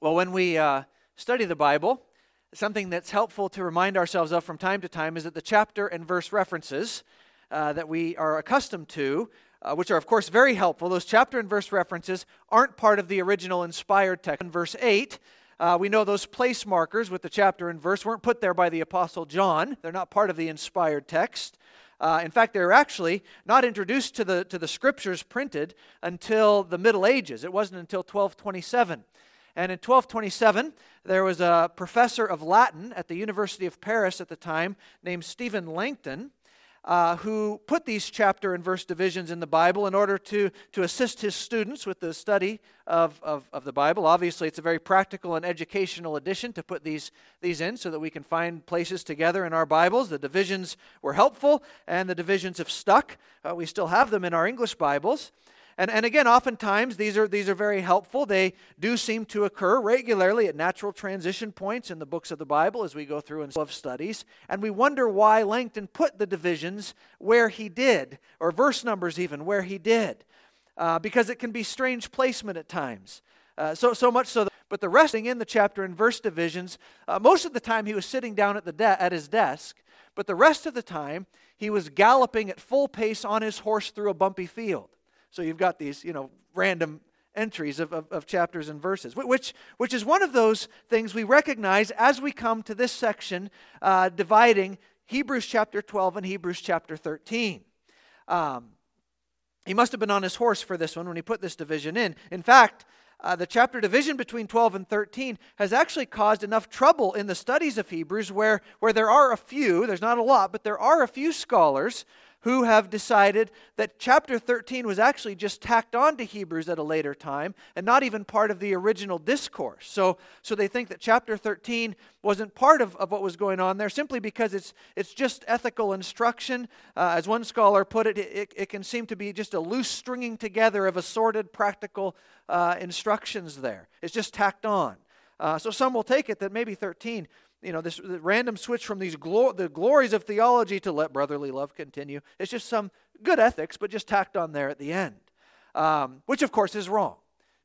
Well, when we uh, study the Bible, something that's helpful to remind ourselves of from time to time is that the chapter and verse references uh, that we are accustomed to, uh, which are, of course, very helpful, those chapter and verse references aren't part of the original inspired text. In verse 8, uh, we know those place markers with the chapter and verse weren't put there by the Apostle John. They're not part of the inspired text. Uh, in fact, they were actually not introduced to the, to the scriptures printed until the Middle Ages. It wasn't until 1227. And in 1227, there was a professor of Latin at the University of Paris at the time named Stephen Langton. Uh, who put these chapter and verse divisions in the Bible in order to, to assist his students with the study of, of, of, the Bible. Obviously, it's a very practical and educational addition to put these, these in so that we can find places together in our Bibles. The divisions were helpful, and the divisions have stuck. Uh, we still have them in our English Bibles. And, and again, oftentimes these are, these are very helpful. They do seem to occur regularly at natural transition points in the books of the Bible as we go through and love studies. And we wonder why Langton put the divisions where he did, or verse numbers even where he did, uh, because it can be strange placement at times. Uh, so, so much so that, but the resting in the chapter and verse divisions, uh, most of the time he was sitting down at, the de- at his desk, but the rest of the time he was galloping at full pace on his horse through a bumpy field. So you've got these, you know, random entries of, of, of, chapters and verses, which, which is one of those things we recognize as we come to this section uh, dividing Hebrews chapter 12 and Hebrews chapter 13. Um, he must have been on his horse for this one when he put this division in. In fact, uh, the chapter division between 12 and 13 has actually caused enough trouble in the studies of Hebrews where, where there are a few, there's not a lot, but there are a few scholars who have decided that chapter 13 was actually just tacked on to Hebrews at a later time and not even part of the original discourse. So, so they think that chapter 13 wasn't part of, of what was going on there simply because it's, it's just ethical instruction. Uh, as one scholar put it, it, it, can seem to be just a loose stringing together of assorted practical uh, instructions there. It's just tacked on. Uh, so some will take it that maybe 13 you know, this random switch from these glo- the glories of theology to let brotherly love continue. It's just some good ethics, but just tacked on there at the end, um, which of course is wrong.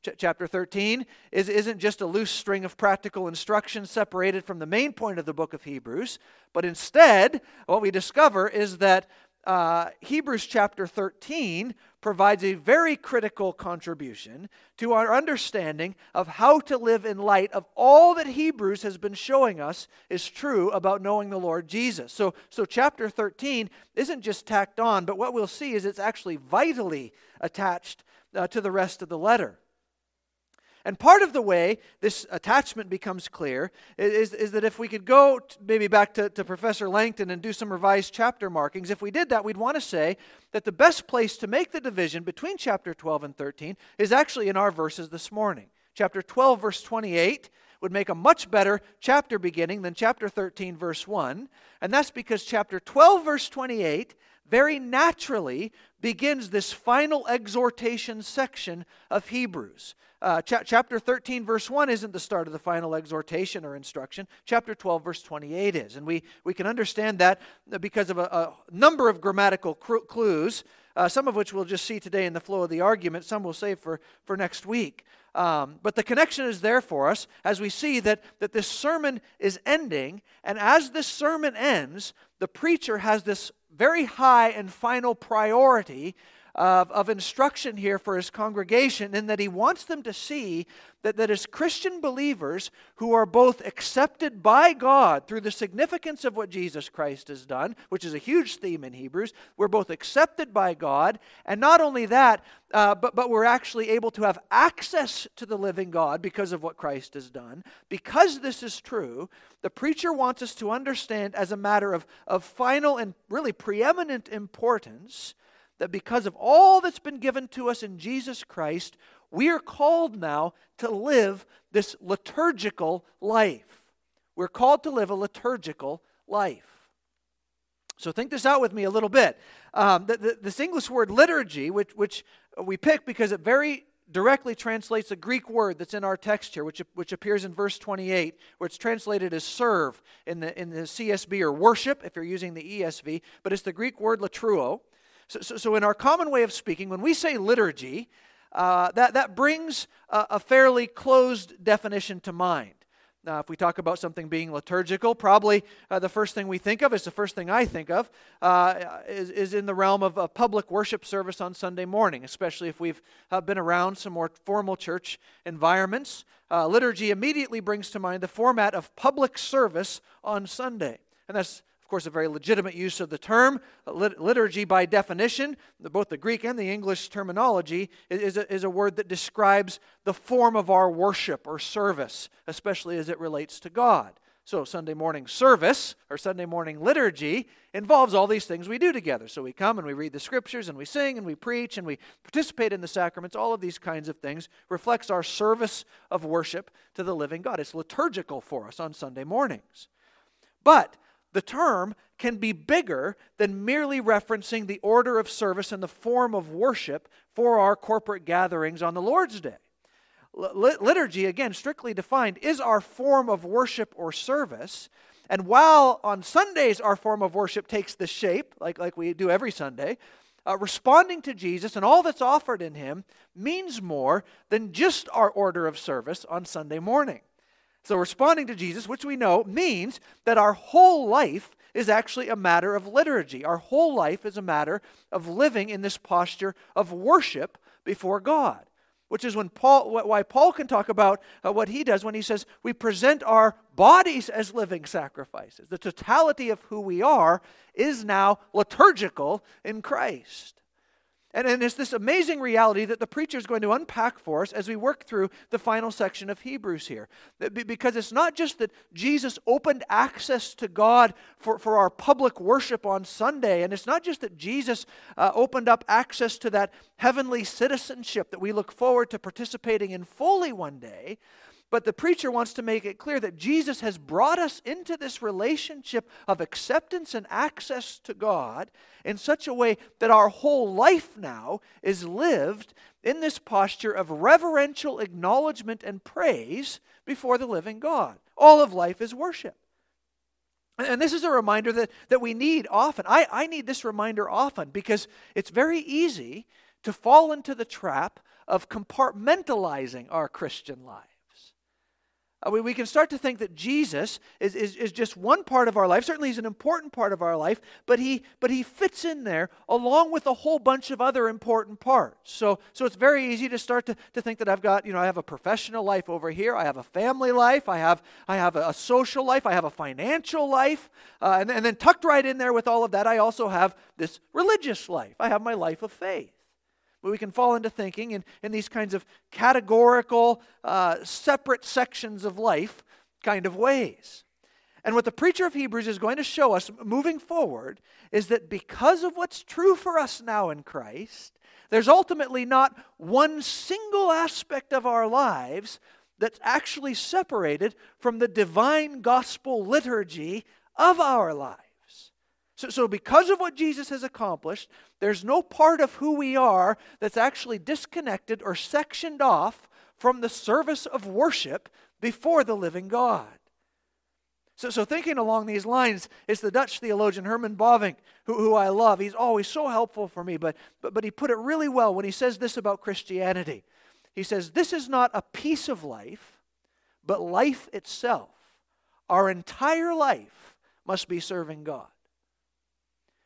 Ch- chapter 13 is, isn't just a loose string of practical instruction separated from the main point of the book of Hebrews, but instead, what we discover is that uh, Hebrews chapter 13 provides a very critical contribution to our understanding of how to live in light of all that Hebrews has been showing us is true about knowing the Lord Jesus. So, so chapter 13 isn't just tacked on, but what we'll see is it's actually vitally attached uh, to the rest of the letter. And part of the way this attachment becomes clear is, is that if we could go maybe back to, to Professor Langton and do some revised chapter markings, if we did that, we'd want to say that the best place to make the division between chapter 12 and 13 is actually in our verses this morning. Chapter 12, verse 28 would make a much better chapter beginning than chapter 13, verse 1. And that's because chapter 12, verse 28 very naturally begins this final exhortation section of Hebrews. Uh, cha- chapter 13, verse 1 isn't the start of the final exhortation or instruction. Chapter 12, verse 28 is. And we, we can understand that because of a, a number of grammatical cr- clues, uh, some of which we'll just see today in the flow of the argument, some we'll save for, for next week. Um, but the connection is there for us as we see that, that this sermon is ending. And as this sermon ends, the preacher has this very high and final priority of, of instruction here for his congregation in that he wants them to see that, that as Christian believers who are both accepted by God through the significance of what Jesus Christ has done, which is a huge theme in Hebrews, we're both accepted by God, and not only that, uh, but, but we're actually able to have access to the living God because of what Christ has done. Because this is true, the preacher wants us to understand as a matter of, of final and really preeminent importance that because of all that's been given to us in Jesus Christ, we are called now to live this liturgical life. We're called to live a liturgical life. So think this out with me a little bit. Um, the, the, this English word liturgy, which, which we pick because it very directly translates a Greek word that's in our text here, which, which appears in verse 28, where it's translated as serve in the, in the CSB or worship, if you're using the ESV, but it's the Greek word latreuo. So, so, so, in our common way of speaking, when we say liturgy, uh, that, that brings a, a fairly closed definition to mind. Now, if we talk about something being liturgical, probably uh, the first thing we think of is the first thing I think of uh, is, is in the realm of a public worship service on Sunday morning, especially if we've uh, been around some more formal church environments. Uh, liturgy immediately brings to mind the format of public service on Sunday. And that's of course, a very legitimate use of the term. Uh, liturgy, by definition, both the Greek and the English terminology, is a, is a word that describes the form of our worship or service, especially as it relates to God. So, Sunday morning service or Sunday morning liturgy involves all these things we do together. So, we come and we read the scriptures and we sing and we preach and we participate in the sacraments. All of these kinds of things reflects our service of worship to the living God. It's liturgical for us on Sunday mornings. But the term can be bigger than merely referencing the order of service and the form of worship for our corporate gatherings on the Lord's Day. Liturgy, again, strictly defined, is our form of worship or service. And while on Sundays our form of worship takes the shape, like, like we do every Sunday, uh, responding to Jesus and all that's offered in Him means more than just our order of service on Sunday morning. So, responding to Jesus, which we know, means that our whole life is actually a matter of liturgy. Our whole life is a matter of living in this posture of worship before God, which is when Paul, why Paul can talk about uh, what he does when he says we present our bodies as living sacrifices. The totality of who we are is now liturgical in Christ. And, and it's this amazing reality that the preacher is going to unpack for us as we work through the final section of Hebrews here. Because it's not just that Jesus opened access to God for, for our public worship on Sunday, and it's not just that Jesus uh, opened up access to that heavenly citizenship that we look forward to participating in fully one day. But the preacher wants to make it clear that Jesus has brought us into this relationship of acceptance and access to God in such a way that our whole life now is lived in this posture of reverential acknowledgement and praise before the living God. All of life is worship. And this is a reminder that, that we need often. I, I need this reminder often because it's very easy to fall into the trap of compartmentalizing our Christian life. Uh, we, we can start to think that Jesus is, is, is just one part of our life. Certainly, he's an important part of our life, but he, but he fits in there along with a whole bunch of other important parts. So, so it's very easy to start to, to think that I've got, you know, I have a professional life over here, I have a family life, I have, I have a, a social life, I have a financial life, uh, and, and then tucked right in there with all of that, I also have this religious life. I have my life of faith. But we can fall into thinking in, in these kinds of categorical, uh, separate sections of life kind of ways. And what the preacher of Hebrews is going to show us moving forward is that because of what's true for us now in Christ, there's ultimately not one single aspect of our lives that's actually separated from the divine gospel liturgy of our lives. So, so, because of what Jesus has accomplished, there's no part of who we are that's actually disconnected or sectioned off from the service of worship before the living God. So, so thinking along these lines is the Dutch theologian Herman Bavinck, who, who I love. He's always so helpful for me, but, but, but he put it really well when he says this about Christianity. He says, This is not a piece of life, but life itself. Our entire life must be serving God.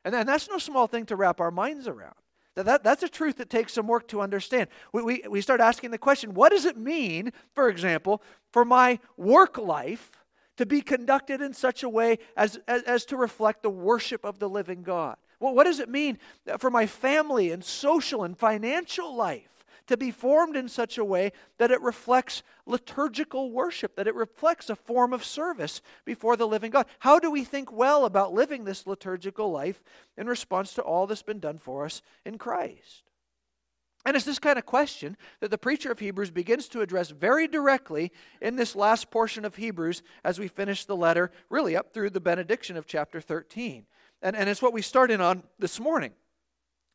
And, and that's no small thing to wrap our minds around. That, that, that's a truth that takes some work to understand. We, we, we start asking the question what does it mean, for example, for my work life to be conducted in such a way as, as, as to reflect the worship of the living God? Well, what does it mean for my family and social and financial life? To be formed in such a way that it reflects liturgical worship, that it reflects a form of service before the living God. How do we think well about living this liturgical life in response to all that's been done for us in Christ? And it's this kind of question that the preacher of Hebrews begins to address very directly in this last portion of Hebrews as we finish the letter, really up through the benediction of chapter 13. And, and it's what we start in on this morning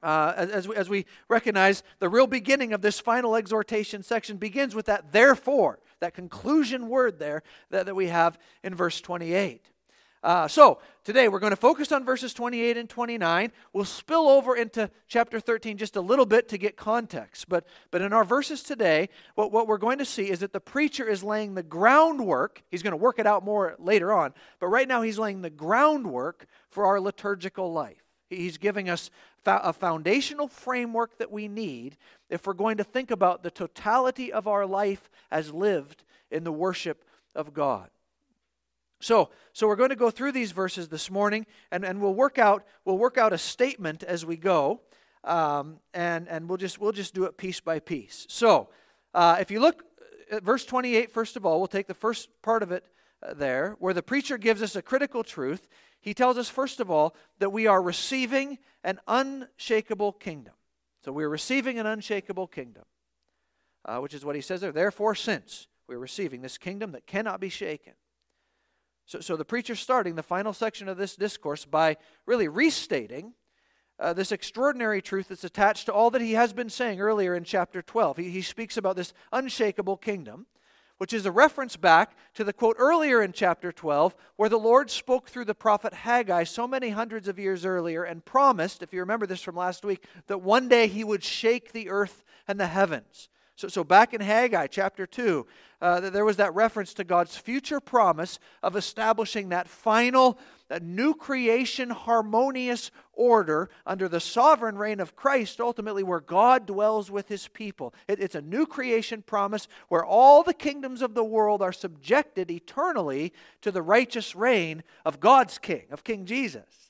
uh, as, as we recognize the real beginning of this final exhortation section begins with that therefore, that conclusion word there that, that we have in verse 28. Uh, so, today we're going to focus on verses 28 and 29. We'll spill over into chapter 13 just a little bit to get context. But, but in our verses today, what, what we're going to see is that the preacher is laying the groundwork. He's going to work it out more later on. But right now, he's laying the groundwork for our liturgical life. He's giving us a foundational framework that we need if we're going to think about the totality of our life as lived in the worship of God. So, so we're going to go through these verses this morning, and, and we'll work out we'll work out a statement as we go, um, and and we'll just we'll just do it piece by piece. So, uh, if you look at verse 28, first of all, we'll take the first part of it uh, there, where the preacher gives us a critical truth. He tells us first of all that we are receiving an unshakable kingdom. So we're receiving an unshakable kingdom, uh, which is what he says there. Therefore, since we're receiving this kingdom that cannot be shaken. So, so the preacher's starting the final section of this discourse by really restating uh, this extraordinary truth that's attached to all that he has been saying earlier in chapter 12. He, he speaks about this unshakable kingdom, which is a reference back to the quote earlier in chapter 12, where the Lord spoke through the prophet Haggai so many hundreds of years earlier and promised, if you remember this from last week, that one day he would shake the earth and the heavens. So, so back in Haggai chapter 2, uh, there was that reference to God's future promise of establishing that final that new creation harmonious order under the sovereign reign of Christ, ultimately where God dwells with his people. It, it's a new creation promise where all the kingdoms of the world are subjected eternally to the righteous reign of God's king, of King Jesus.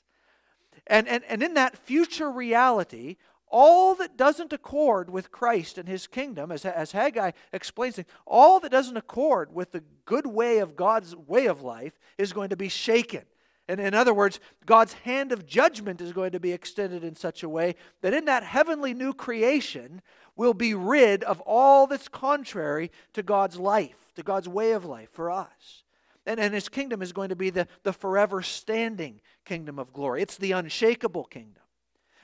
And, and, and in that future reality, all that doesn't accord with Christ and his kingdom, as, as Haggai explains it, all that doesn't accord with the good way of God's way of life is going to be shaken. And in other words, God's hand of judgment is going to be extended in such a way that in that heavenly new creation, we'll be rid of all that's contrary to God's life, to God's way of life for us. And, and his kingdom is going to be the, the forever standing kingdom of glory. It's the unshakable kingdom.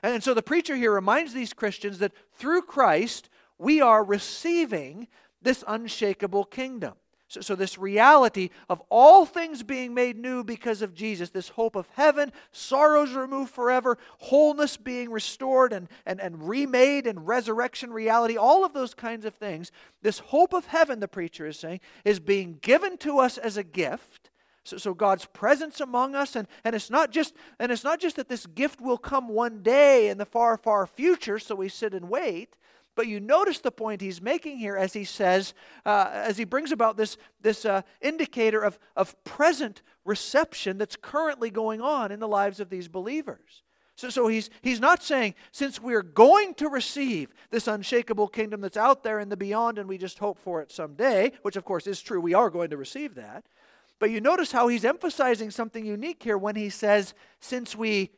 And so the preacher here reminds these Christians that through Christ, we are receiving this unshakable kingdom. So, so, this reality of all things being made new because of Jesus, this hope of heaven, sorrows removed forever, wholeness being restored and, and, and remade, and resurrection reality, all of those kinds of things, this hope of heaven, the preacher is saying, is being given to us as a gift so, so God's presence among us, and, and it's not just and it's not just that this gift will come one day in the far, far future, so we sit and wait. But you notice the point he's making here as he says, uh, as he brings about this, this uh, indicator of, of present reception that's currently going on in the lives of these believers. So, so he's, he's not saying, since we're going to receive this unshakable kingdom that's out there in the beyond and we just hope for it someday, which of course is true, we are going to receive that. But you notice how he's emphasizing something unique here when he says, since we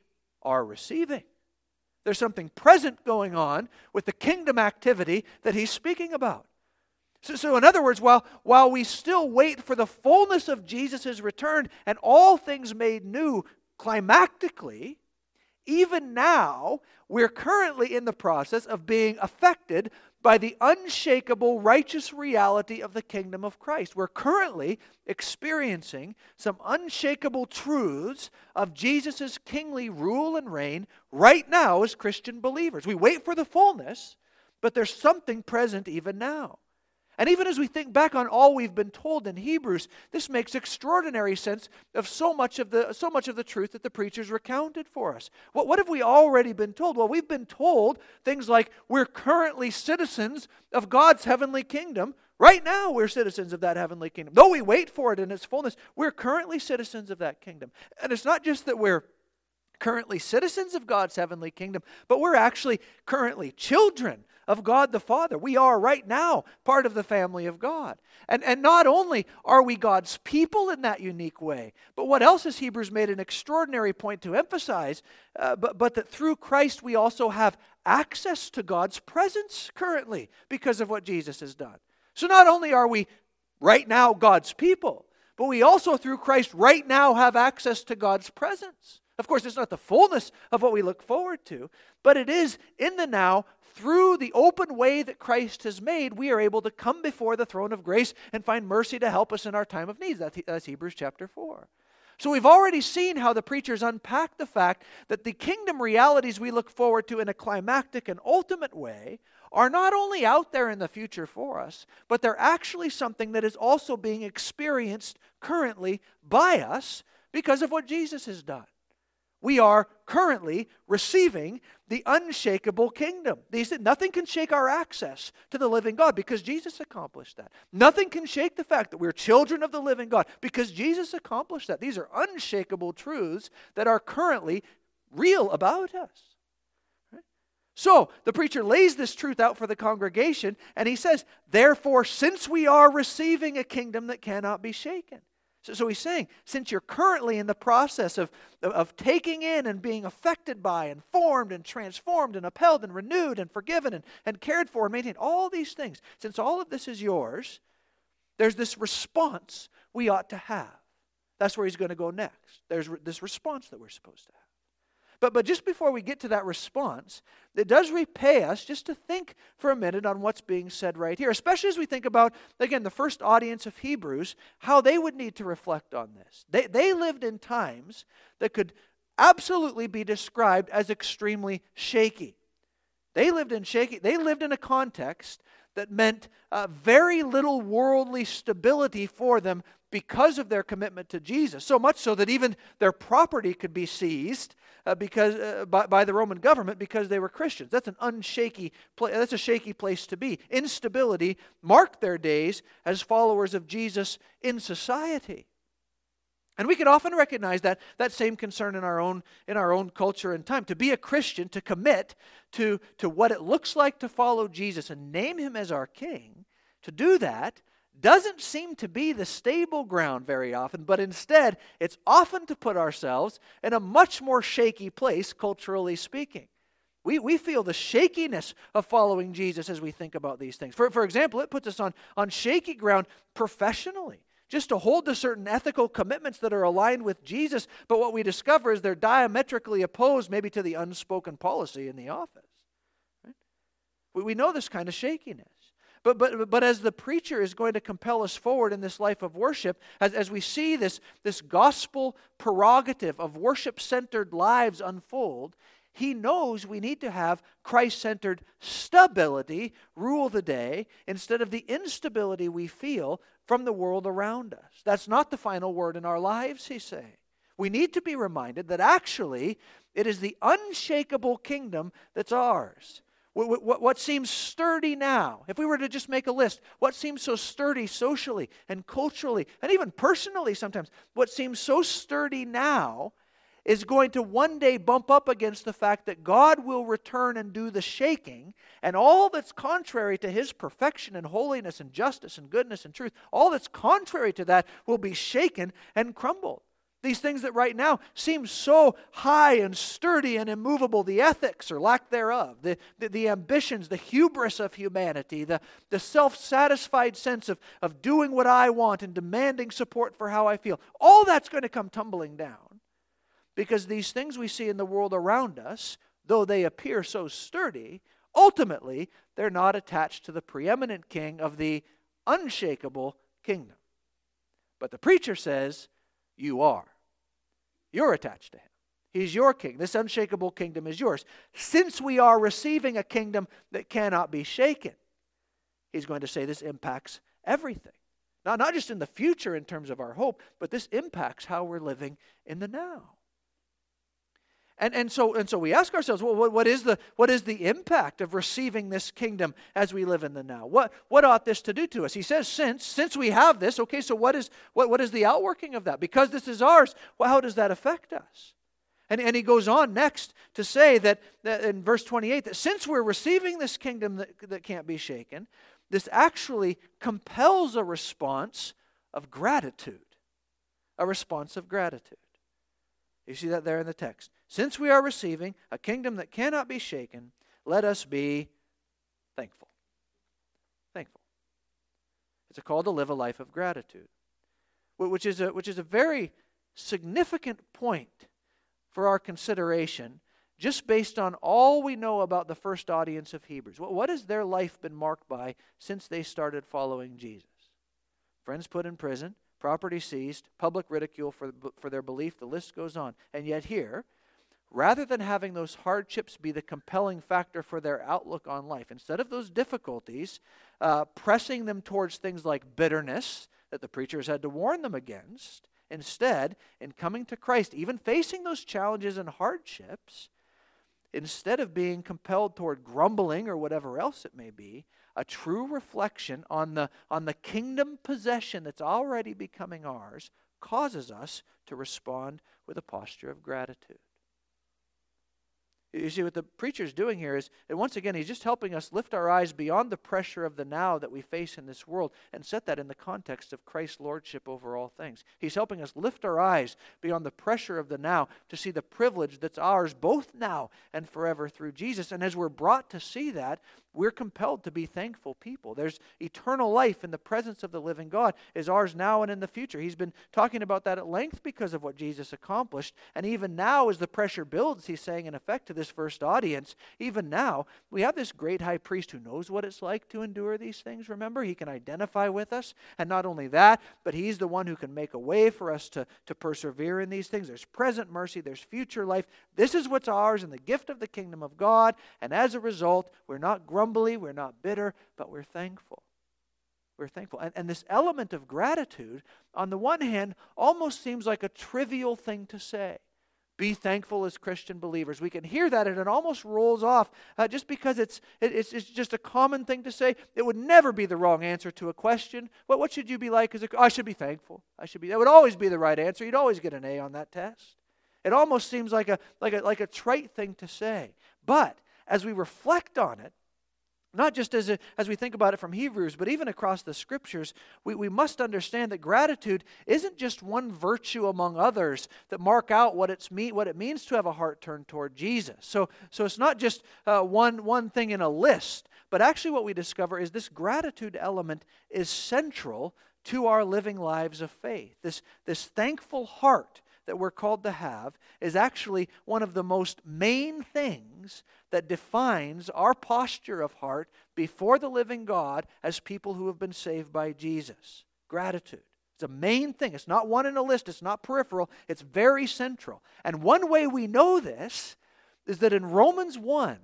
are receiving. There's something present going on with the kingdom activity that he's speaking about. So, so, in other words, while, while we still wait for the fullness of Jesus' return and all things made new climactically, even now, we're currently in the process of being affected by the unshakable righteous reality of the kingdom of Christ. We're currently experiencing some unshakable truths of Jesus' kingly rule and reign right now as Christian believers. We wait for the fullness, but there's something present even now. And even as we think back on all we've been told in Hebrews, this makes extraordinary sense of so much of the, so much of the truth that the preachers recounted for us. What, what have we already been told? Well, we've been told things like we're currently citizens of God's heavenly kingdom. Right now, we're citizens of that heavenly kingdom. Though we wait for it in its fullness, we're currently citizens of that kingdom. And it's not just that we're currently citizens of God's heavenly kingdom, but we're actually currently children of God the Father. We are right now part of the family of God. And, and not only are we God's people in that unique way, but what else has Hebrews made an extraordinary point to emphasize? Uh, but, but that through Christ we also have access to God's presence currently because of what Jesus has done. So not only are we right now God's people, but we also through Christ right now have access to God's presence. Of course, it's not the fullness of what we look forward to, but it is in the now through the open way that Christ has made, we are able to come before the throne of grace and find mercy to help us in our time of need. That's Hebrews chapter 4. So we've already seen how the preachers unpack the fact that the kingdom realities we look forward to in a climactic and ultimate way are not only out there in the future for us, but they're actually something that is also being experienced currently by us because of what Jesus has done. We are currently receiving the unshakable kingdom. He said nothing can shake our access to the living God because Jesus accomplished that. Nothing can shake the fact that we're children of the living God because Jesus accomplished that. These are unshakable truths that are currently real about us. So the preacher lays this truth out for the congregation and he says, Therefore, since we are receiving a kingdom that cannot be shaken, so, so he's saying, since you're currently in the process of, of, taking in and being affected by and formed and transformed and upheld and renewed and forgiven and, and cared for and maintained, all these things, since all of this is yours, there's this response we ought to have. That's where he's going to go next. There's this response that we're supposed to have. But, but just before we get to that response, it does repay us just to think for a minute on what's being said right here, especially as we think about, again, the first audience of Hebrews, how they would need to reflect on this. They, they lived in times that could absolutely be described as extremely shaky. They lived in shaky, they lived in a context that meant uh, very little worldly stability for them because of their commitment to Jesus. So much so that even their property could be seized uh, because, uh, by, by, the Roman government because they were Christians. That's an unshaky place. That's a shaky place to be. Instability marked their days as followers of Jesus in society. And we can often recognize that, that same concern in our, own, in our own culture and time. To be a Christian, to commit to, to what it looks like to follow Jesus and name him as our king, to do that doesn't seem to be the stable ground very often, but instead, it's often to put ourselves in a much more shaky place, culturally speaking. We, we feel the shakiness of following Jesus as we think about these things. For, for example, it puts us on, on shaky ground professionally, just to hold to certain ethical commitments that are aligned with Jesus, but what we discover is they're diametrically opposed, maybe to the unspoken policy in the office. Right? We, we know this kind of shakiness. But, but, but as the preacher is going to compel us forward in this life of worship, as, as we see this, this gospel prerogative of worship centered lives unfold, he knows we need to have Christ centered stability rule the day instead of the instability we feel from the world around us. That's not the final word in our lives, he's saying. We need to be reminded that actually it is the unshakable kingdom that's ours. What, what, what, seems sturdy now, if we were to just make a list, what seems so sturdy socially and culturally and even personally sometimes, what seems so sturdy now is going to one day bump up against the fact that God will return and do the shaking, and all that's contrary to his perfection and holiness and justice and goodness and truth, all that's contrary to that will be shaken and crumbled. These things that right now seem so high and sturdy and immovable, the ethics or lack thereof, the, the, the ambitions, the hubris of humanity, the, the self satisfied sense of, of doing what I want and demanding support for how I feel, all that's going to come tumbling down. Because these things we see in the world around us, though they appear so sturdy, ultimately they're not attached to the preeminent king of the unshakable kingdom. But the preacher says, You are. You're attached to him. He's your king. This unshakable kingdom is yours. Since we are receiving a kingdom that cannot be shaken, he's going to say this impacts everything. Now, not just in the future in terms of our hope, but this impacts how we're living in the now. And, and, so, and so we ask ourselves, well, what, what, is the, what is the impact of receiving this kingdom as we live in the now? What, what ought this to do to us? He says, since, since we have this, okay, so what is, what, what is the outworking of that? Because this is ours, well, how does that affect us? And, and he goes on next to say that, that in verse 28 that since we're receiving this kingdom that, that can't be shaken, this actually compels a response of gratitude. A response of gratitude. You see that there in the text. Since we are receiving a kingdom that cannot be shaken, let us be thankful. Thankful. It's a call to live a life of gratitude, which is a, which is a very significant point for our consideration just based on all we know about the first audience of Hebrews. What has their life been marked by since they started following Jesus? Friends put in prison, property seized, public ridicule for, for their belief, the list goes on. And yet, here, rather than having those hardships be the compelling factor for their outlook on life, instead of those difficulties, uh, pressing them towards things like bitterness that the preachers had to warn them against, instead, in coming to Christ, even facing those challenges and hardships, instead of being compelled toward grumbling or whatever else it may be, a true reflection on the, on the kingdom possession that's already becoming ours causes us to respond with a posture of gratitude. You see, what the preacher is doing here is, and once again, he's just helping us lift our eyes beyond the pressure of the now that we face in this world and set that in the context of Christ's lordship over all things. He's helping us lift our eyes beyond the pressure of the now to see the privilege that's ours both now and forever through Jesus. And as we're brought to see that, we're compelled to be thankful people. There's eternal life in the presence of the living God is ours now and in the future. He's been talking about that at length because of what Jesus accomplished. And even now, as the pressure builds, he's saying, in effect, to this first audience, even now, we have this great high priest who knows what it's like to endure these things. Remember, he can identify with us. And not only that, but he's the one who can make a way for us to, to persevere in these things. There's present mercy, there's future life. This is what's ours in the gift of the kingdom of God. And as a result, we're not growing grumbly, we're not bitter, but we're thankful. We're thankful. And, and this element of gratitude, on the one hand, almost seems like a trivial thing to say. Be thankful as Christian believers. We can hear that and it almost rolls off uh, just because it's, it, it's, it's just a common thing to say. It would never be the wrong answer to a question. What, what should you be like as a oh, should be thankful. I should be. That would always be the right answer. You'd always get an A on that test. It almost seems like a, like a, like a trite thing to say. But as we reflect on it, not just as, a, as we think about it from Hebrews, but even across the scriptures, we, we must understand that gratitude isn't just one virtue among others that mark out what, it's me, what it means to have a heart turned toward Jesus. So, so it's not just uh, one, one thing in a list, but actually what we discover is this gratitude element is central to our living lives of faith. This, this thankful heart that we're called to have is actually one of the most main things that defines our posture of heart before the living God as people who have been saved by Jesus. Gratitude. It's a main thing. It's not one in a list, it's not peripheral, it's very central. And one way we know this is that in Romans 1,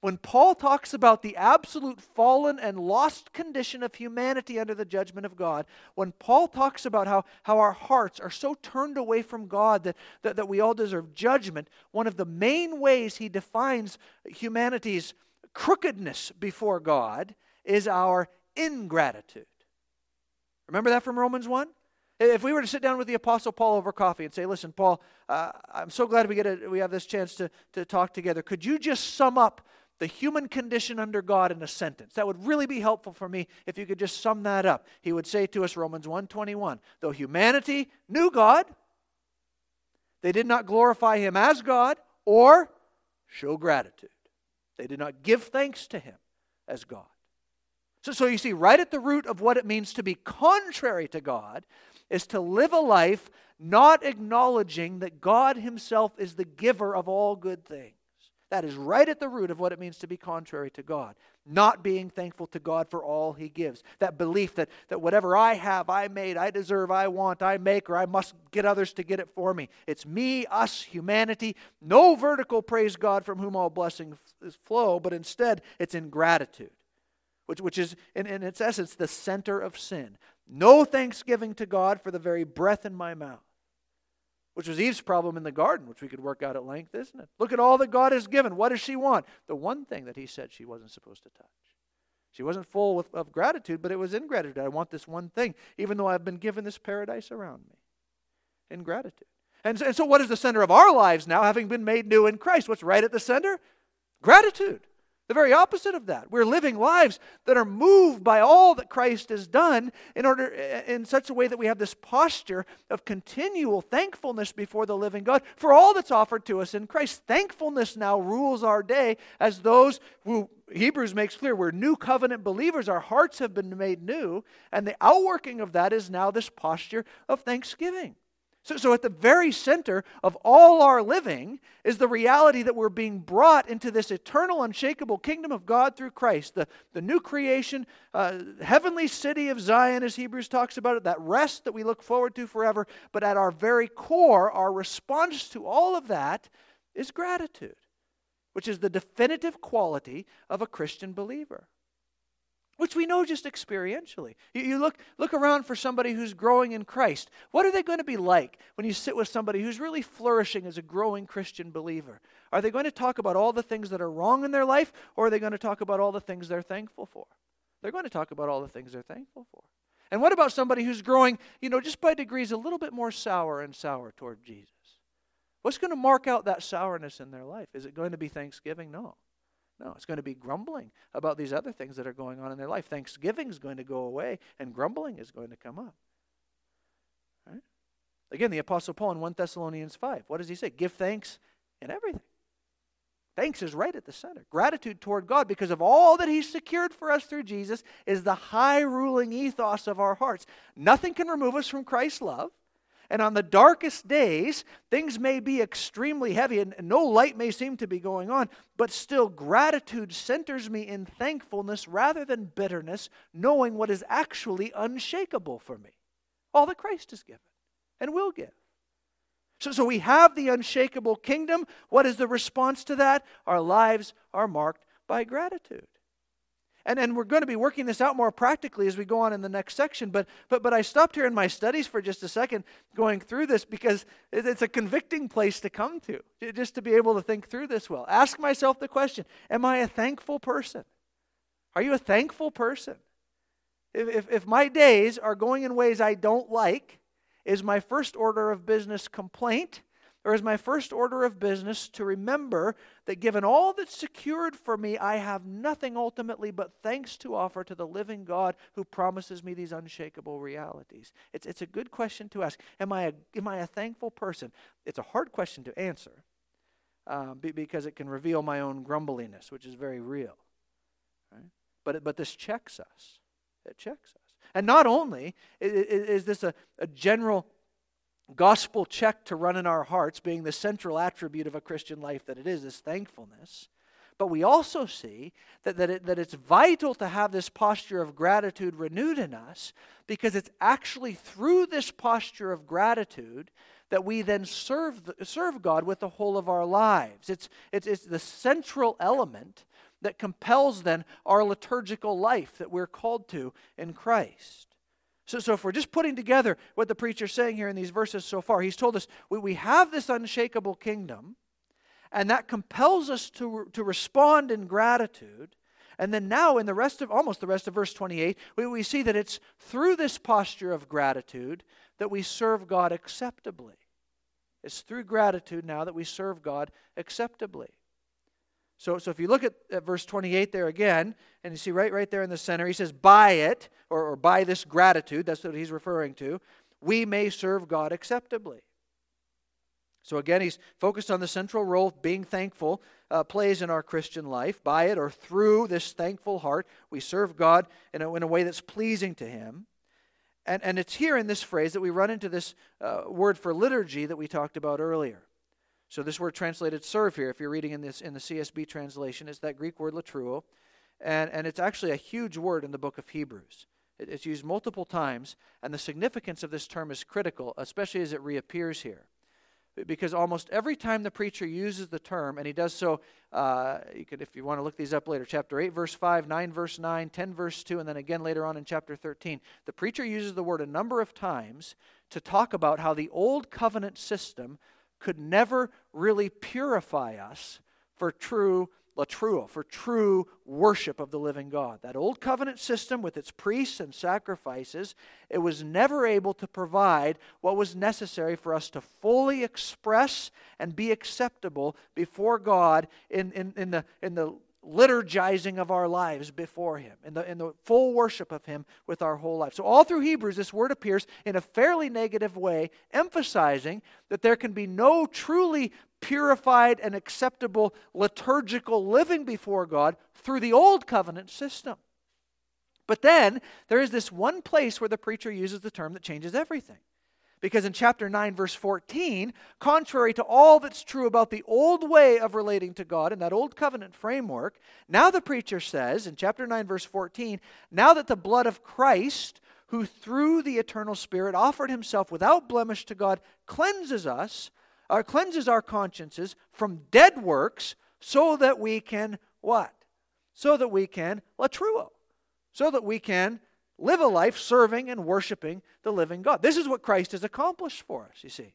when Paul talks about the absolute fallen and lost condition of humanity under the judgment of God, when Paul talks about how, how our hearts are so turned away from God that, that, that we all deserve judgment, one of the main ways he defines humanity's crookedness before God is our ingratitude. Remember that from Romans 1? If we were to sit down with the Apostle Paul over coffee and say, Listen, Paul, uh, I'm so glad we, get a, we have this chance to, to talk together. Could you just sum up the human condition under God in a sentence. That would really be helpful for me if you could just sum that up. He would say to us Romans 1:21, though humanity knew God, they did not glorify him as God or show gratitude. They did not give thanks to him as God. So, so you see, right at the root of what it means to be contrary to God is to live a life not acknowledging that God Himself is the giver of all good things. That is right at the root of what it means to be contrary to God. Not being thankful to God for all He gives. That belief that, that whatever I have, I made, I deserve, I want, I make, or I must get others to get it for me. It's me, us, humanity. No vertical praise God from whom all blessings flow, but instead it's ingratitude, which, which is, in, in its essence, the center of sin. No thanksgiving to God for the very breath in my mouth which was Eve's problem in the garden, which we could work out at length, isn't it? Look at all that God has given. What does she want? The one thing that He said she wasn't supposed to touch. She wasn't full with, of gratitude, but it was ingratitude. I want this one thing, even though I've been given this paradise around me. Ingratitude. And, and so, what is the center of our lives now, having been made new in Christ? What's right at the center? Gratitude. The very opposite of that. We're living lives that are moved by all that Christ has done in order eh, in such a way that we have this posture of continual thankfulness before the living God for all that's offered to us in Christ. Thankfulness now rules our day as those who Hebrews makes clear we're new covenant believers. Our hearts have been made new, and the outworking of that is now this posture of thanksgiving. So, so, at the very center of all our living is the reality that we're being brought into this eternal, unshakable kingdom of God through Christ, the, the new creation, uh, heavenly city of Zion, as Hebrews talks about it, that rest that we look forward to forever. But at our very core, our response to all of that is gratitude, which is the definitive quality of a Christian believer which we know just experientially. You, you, look, look around for somebody who's growing in Christ. What are they going to be like when you sit with somebody who's really flourishing as a growing Christian believer? Are they going to talk about all the things that are wrong in their life, or are they going to talk about all the things they're thankful for? They're going to talk about all the things they're thankful for. And what about somebody who's growing, you know, just by degrees a little bit more sour and sour toward Jesus? What's going to mark out that sourness in their life? Is it going to be thanksgiving? No. No, it's going to be grumbling about these other things that are going on in their life. Thanksgiving is going to go away, and grumbling is going to come up. Right? Again, the Apostle Paul in 1 Thessalonians 5, what does he say? Give thanks in everything. Thanks is right at the center. Gratitude toward God because of all that He's secured for us through Jesus is the high ruling ethos of our hearts. Nothing can remove us from Christ's love. And on the darkest days, things may be extremely heavy and no light may seem to be going on, but still gratitude centers me in thankfulness rather than bitterness, knowing what is actually unshakable for me. All that Christ has given and will give. So, so we have the unshakable kingdom. What is the response to that? Our lives are marked by gratitude. And, and we're going to be working this out more practically as we go on in the next section. But, but, but I stopped here in my studies for just a second going through this because it's a convicting place to come to, just to be able to think through this well. Ask myself the question Am I a thankful person? Are you a thankful person? If, if, if my days are going in ways I don't like, is my first order of business complaint? Or is my first order of business to remember that given all that's secured for me, I have nothing ultimately but thanks to offer to the living God who promises me these unshakable realities? It's, it's a good question to ask. Am I a, am I a thankful person? It's a hard question to answer um, because it can reveal my own grumbliness, which is very real. Right? But, but this checks us. It checks us. And not only is this a, a general gospel check to run in our hearts, being the central attribute of a Christian life that it is, this thankfulness. But we also see that, that, it, that it's vital to have this posture of gratitude renewed in us because it's actually through this posture of gratitude that we then serve, serve God with the whole of our lives. It's, it's, it's the central element that compels then our liturgical life that we're called to in Christ. So, so if we're just putting together what the preacher's saying here in these verses so far, he's told us we, we have this unshakable kingdom, and that compels us to, to respond in gratitude. And then now, in the rest of almost the rest of verse 28, we, we see that it's through this posture of gratitude that we serve God acceptably. It's through gratitude now that we serve God acceptably. So, so if you look at, at, verse 28 there again, and you see right, right there in the center, he says, by it, or, or by this gratitude, that's what he's referring to, we may serve God acceptably. So again, he's focused on the central role being thankful uh, plays in our Christian life. By it, or through this thankful heart, we serve God in a, in a way that's pleasing to him. And, and it's here in this phrase that we run into this uh, word for liturgy that we talked about earlier. So this word translated serve here, if you're reading in this in the CSB translation, is that Greek word latreuo, and, and it's actually a huge word in the book of Hebrews. It, it's used multiple times, and the significance of this term is critical, especially as it reappears here. Because almost every time the preacher uses the term, and he does so, uh, you could, if you want to look these up later, chapter 8, verse 5, 9, verse 9, 10, verse 2, and then again later on in chapter 13, the preacher uses the word a number of times to talk about how the old covenant system could never really purify us for true latreuo, for true worship of the living God. That old covenant system with its priests and sacrifices, it was never able to provide what was necessary for us to fully express and be acceptable before God in, in, in, the, in the liturgizing of our lives before Him, in the, in the full worship of Him with our whole life. So, all through Hebrews, this word appears in a fairly negative way, emphasizing that there can be no truly purified and acceptable liturgical living before God through the old covenant system. But then there is this one place where the preacher uses the term that changes everything. Because in chapter 9, verse 14, contrary to all that's true about the old way of relating to God and that old covenant framework, now the preacher says in chapter 9, verse 14, now that the blood of Christ, who through the eternal Spirit offered himself without blemish to God, cleanses us, or uh, cleanses our consciences from dead works, so that we can what? So that we can latreuo, so that we can live a life serving and worshiping the living God. This is what Christ has accomplished for us, you see.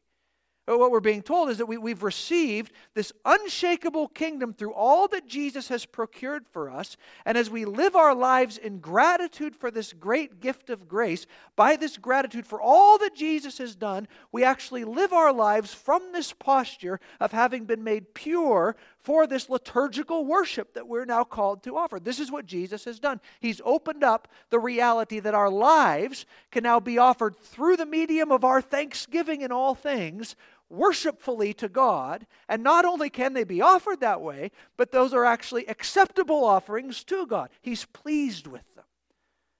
But what we're being told is that we, we've received this unshakable kingdom through all that Jesus has procured for us. And as we live our lives in gratitude for this great gift of grace, by this gratitude for all that Jesus has done, we actually live our lives from this posture of having been made pure for this liturgical worship that we're now called to offer. This is what Jesus has done. He's opened up the reality that our lives can now be offered through the medium of our thanksgiving in all things worshipfully to God. And not only can they be offered that way, but those are actually acceptable offerings to God. He's pleased with them.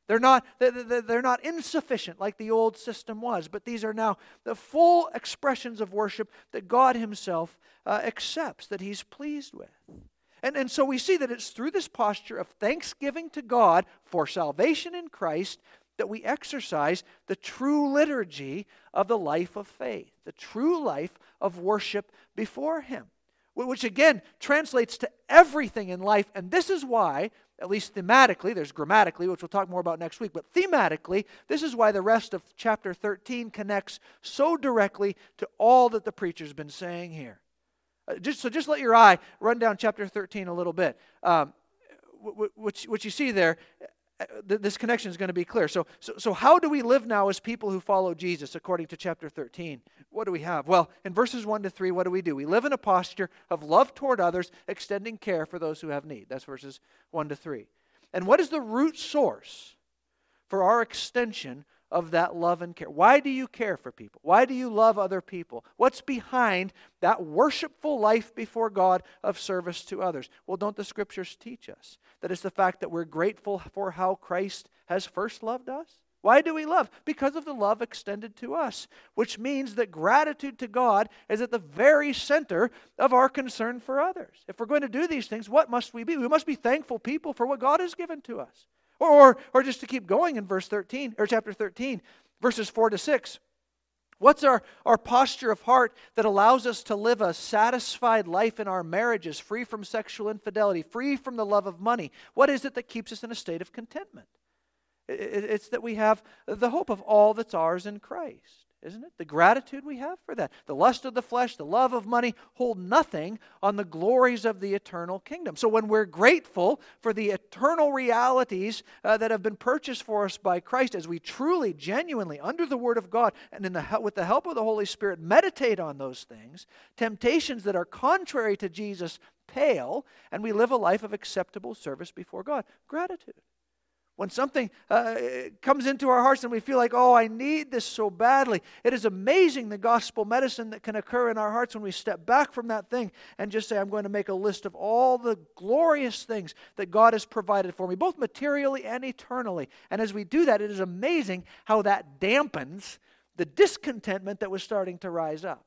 They're not, they're not insufficient like the old system was, but these are now the full expressions of worship that God Himself uh, accepts, that He's pleased with. And, and so we see that it's through this posture of thanksgiving to God for salvation in Christ that we exercise the true liturgy of the life of faith, the true life of worship before Him, which again translates to everything in life. And this is why, at least thematically, there's grammatically, which we'll talk more about next week, but thematically, this is why the rest of chapter 13 connects so directly to all that the preacher's been saying here. Uh, just, so just let your eye run down chapter 13 a little bit. Um, what you see there uh, this connection is going to be clear. So, so, so, how do we live now as people who follow Jesus according to chapter 13? What do we have? Well, in verses 1 to 3, what do we do? We live in a posture of love toward others, extending care for those who have need. That's verses 1 to 3. And what is the root source for our extension of that love and care? Why do you care for people? Why do you love other people? What's behind that worshipful life before God of service to others? Well, don't the scriptures teach us that it's the fact that we're grateful for how Christ has first loved us? Why do we love? Because of the love extended to us, which means that gratitude to God is at the very center of our concern for others. If we're going to do these things, what must we be? We must be thankful people for what God has given to us. Or, or, just to keep going in verse 13, or chapter 13, verses 4 to 6. What's our, our posture of heart that allows us to live a satisfied life in our marriages, free from sexual infidelity, free from the love of money? What is it that keeps us in a state of contentment? It's that we have the hope of all that's ours in Christ isn't it? The gratitude we have for that. The lust of the flesh, the love of money hold nothing on the glories of the eternal kingdom. So when we're grateful for the eternal realities uh, that have been purchased for us by Christ, as we truly, genuinely, under the Word of God and in the, with the help of the Holy Spirit, meditate on those things, temptations that are contrary to Jesus pale, and we live a life of acceptable service before God. Gratitude. When something uh, comes into our hearts and we feel like, oh, I need this so badly, it is amazing the gospel medicine that can occur in our hearts when we step back from that thing and just say, I'm going to make a list of all the glorious things that God has provided for me, both materially and eternally. And as we do that, it is amazing how that dampens the discontentment that was starting to rise up.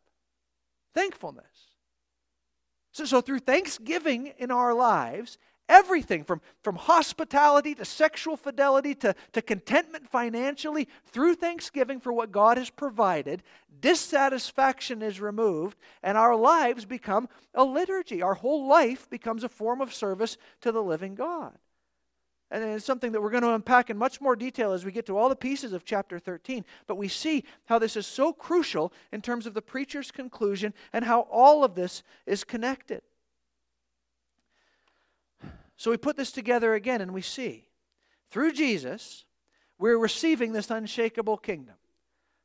Thankfulness. So, so through thanksgiving in our lives Everything from, from hospitality to sexual fidelity to, to contentment financially through thanksgiving for what God has provided, dissatisfaction is removed, and our lives become a liturgy. Our whole life becomes a form of service to the living God. And it's something that we're going to unpack in much more detail as we get to all the pieces of chapter 13. But we see how this is so crucial in terms of the preacher's conclusion and how all of this is connected. So we put this together again and we see through Jesus, we're receiving this unshakable kingdom.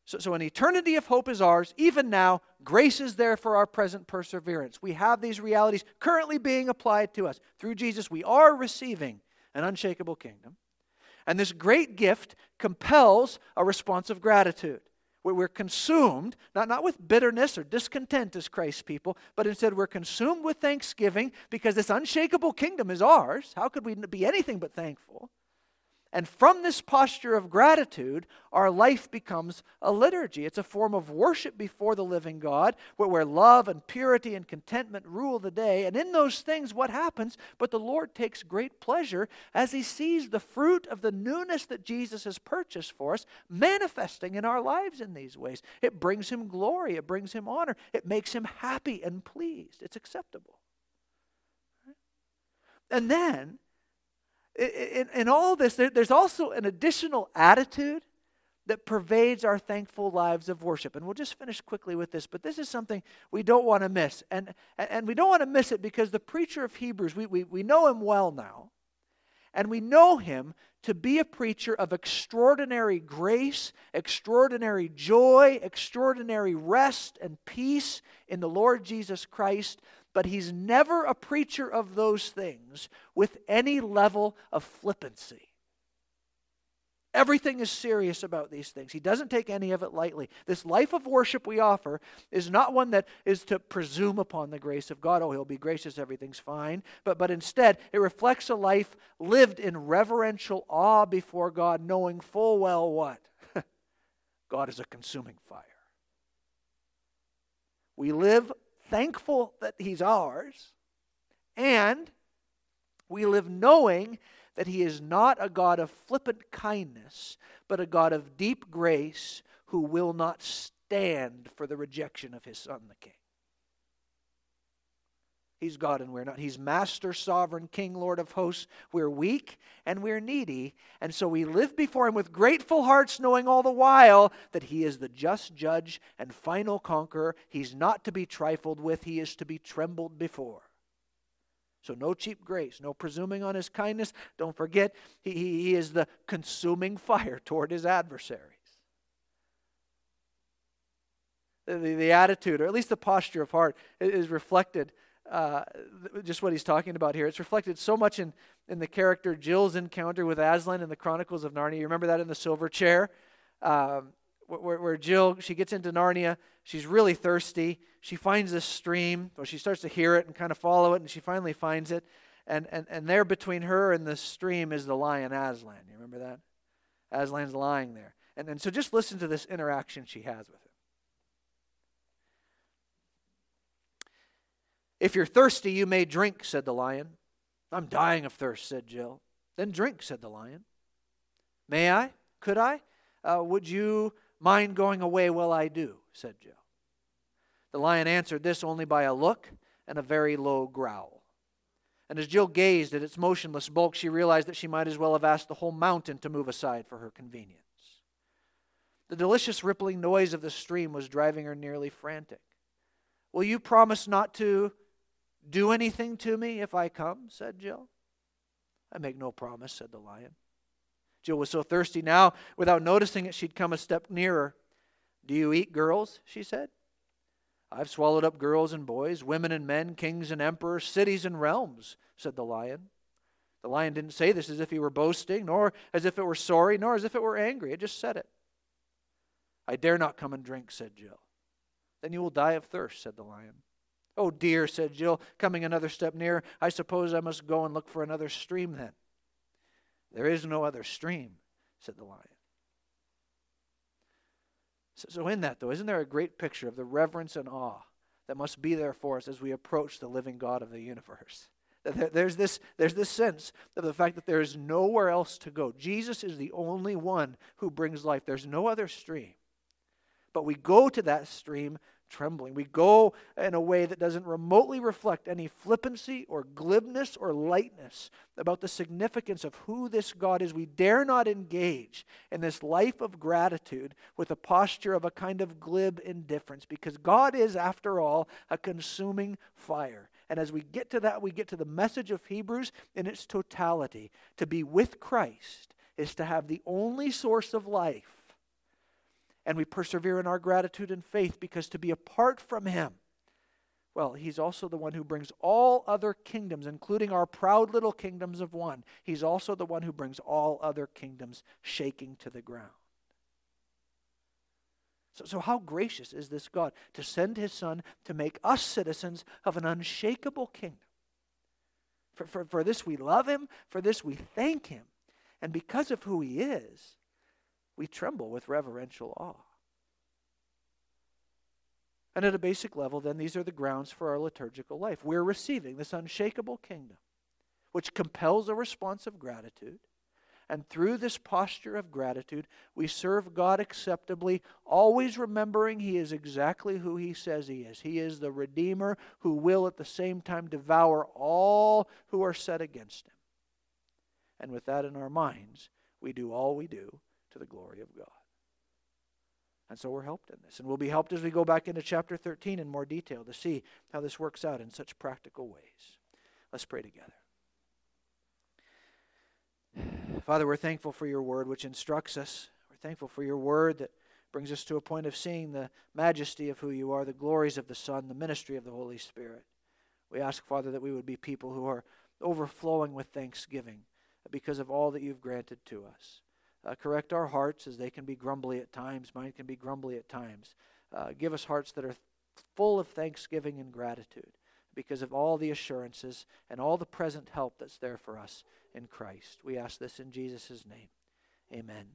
So, so an eternity of hope is ours. Even now, grace is there for our present perseverance. We have these realities currently being applied to us. Through Jesus, we are receiving an unshakable kingdom. And this great gift compels a response of gratitude. We're consumed, not, not with bitterness or discontent as Christ's people, but instead we're consumed with thanksgiving because this unshakable kingdom is ours. How could we be anything but thankful? And from this posture of gratitude, our life becomes a liturgy. It's a form of worship before the living God, where, love and purity and contentment rule the day. And in those things, what happens? But the Lord takes great pleasure as He sees the fruit of the newness that Jesus has purchased for us manifesting in our lives in these ways. It brings Him glory, it brings Him honor, it makes Him happy and pleased. It's acceptable. And then, in, in all this, there, there's also an additional attitude that pervades our thankful lives of worship. And we'll just finish quickly with this, but this is something we don't want to miss. And, and we don't want to miss it because the preacher of Hebrews, we, we, we know him well now. And we know him to be a preacher of extraordinary grace, extraordinary joy, extraordinary rest and peace in the Lord Jesus Christ but he's never a preacher of those things with any level of flippancy. Everything is serious about these things. He doesn't take any of it lightly. This life of worship we offer is not one that is to presume upon the grace of God. Oh, he'll be gracious, everything's fine. But, but instead, it reflects a life lived in reverential awe before God, knowing full well what? God is a consuming fire. We live thankful that He's ours, and we live knowing that He is not a God of flippant kindness, but a God of deep grace who will not stand for the rejection of His Son, the King. He's God and we're not. He's master, sovereign, king, Lord of hosts. We're weak and we're needy. And so we live before Him with grateful hearts, knowing all the while that He is the just judge and final conqueror. He's not to be trifled with, He is to be trembled before. So, no cheap grace, no presuming on His kindness. Don't forget, He, he is the consuming fire toward His adversaries. The, the, the attitude, or at least the posture of heart, is reflected uh, just what he's talking about here. It's reflected so much in, in the character Jill's encounter with Aslan in the Chronicles of Narnia. You remember that in the silver chair? Um, where, where Jill, she gets into Narnia. She's really thirsty. She finds this stream, or she starts to hear it and kind of follow it, and she finally finds it. And, and, and there between her and the stream is the lion Aslan. You remember that? Aslan's lying there. And, and so just listen to this interaction she has with him. If you're thirsty, you may drink, said the lion. I'm dying of thirst, said Jill. Then drink, said the lion. May I? Could I? Uh, would you mind going away while I do? said Jill. The lion answered this only by a look and a very low growl. And as Jill gazed at its motionless bulk, she realized that she might as well have asked the whole mountain to move aside for her convenience. The delicious rippling noise of the stream was driving her nearly frantic. Will you promise not to? Do anything to me if I come? said Jill. I make no promise, said the lion. Jill was so thirsty now, without noticing it, she'd come a step nearer. Do you eat girls? she said. I've swallowed up girls and boys, women and men, kings and emperors, cities and realms, said the lion. The lion didn't say this as if he were boasting, nor as if it were sorry, nor as if it were angry. It just said it. I dare not come and drink, said Jill. Then you will die of thirst, said the lion. Oh, dear, said Jill, coming another step nearer. I suppose I must go and look for another stream then. There is no other stream, said the lion. So, so, in that, though, isn't there a great picture of the reverence and awe that must be there for us as we approach the living God of the universe? There's this, there's this sense of the fact that there is nowhere else to go. Jesus is the only one who brings life, there's no other stream. But we go to that stream trembling. We go in a way that doesn't remotely reflect any flippancy or glibness or lightness about the significance of who this God is. We dare not engage in this life of gratitude with a posture of a kind of glib indifference because God is, after all, a consuming fire. And as we get to that, we get to the message of Hebrews in its totality. To be with Christ is to have the only source of life and we persevere in our gratitude and faith because to be apart from Him, well, He's also the one who brings all other kingdoms, including our proud little kingdoms of one. He's also the one who brings all other kingdoms shaking to the ground. So, so how gracious is this God to send His Son to make us citizens of an unshakable kingdom? For, for, for this we love Him, for this we thank Him. And because of who He is, we tremble with reverential awe. And at a basic level, then, these are the grounds for our liturgical life. We're receiving this unshakable kingdom, which compels a response of gratitude. And through this posture of gratitude, we serve God acceptably, always remembering He is exactly who He says He is. He is the Redeemer who will at the same time devour all who are set against Him. And with that in our minds, we do all we do to the glory of God. And so we're helped in this. And we'll be helped as we go back into chapter 13 in more detail to see how this works out in such practical ways. Let's pray together. Father, we're thankful for your word which instructs us. We're thankful for your word that brings us to a point of seeing the majesty of who you are, the glories of the Son, the ministry of the Holy Spirit. We ask, Father, that we would be people who are overflowing with thanksgiving because of all that you've granted to us. Uh, correct our hearts as they can be grumbly at times. Mine can be grumbly at times. Uh, give us hearts that are full of thanksgiving and gratitude because of all the assurances and all the present help that's there for us in Christ. We ask this in Jesus' name. Amen.